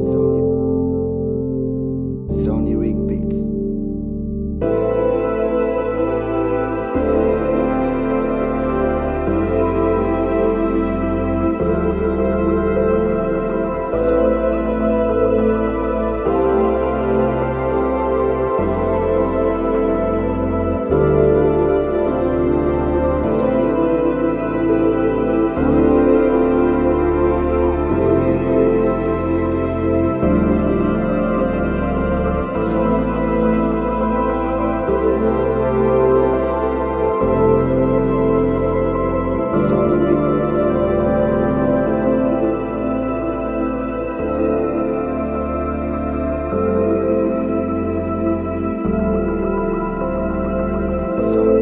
So So.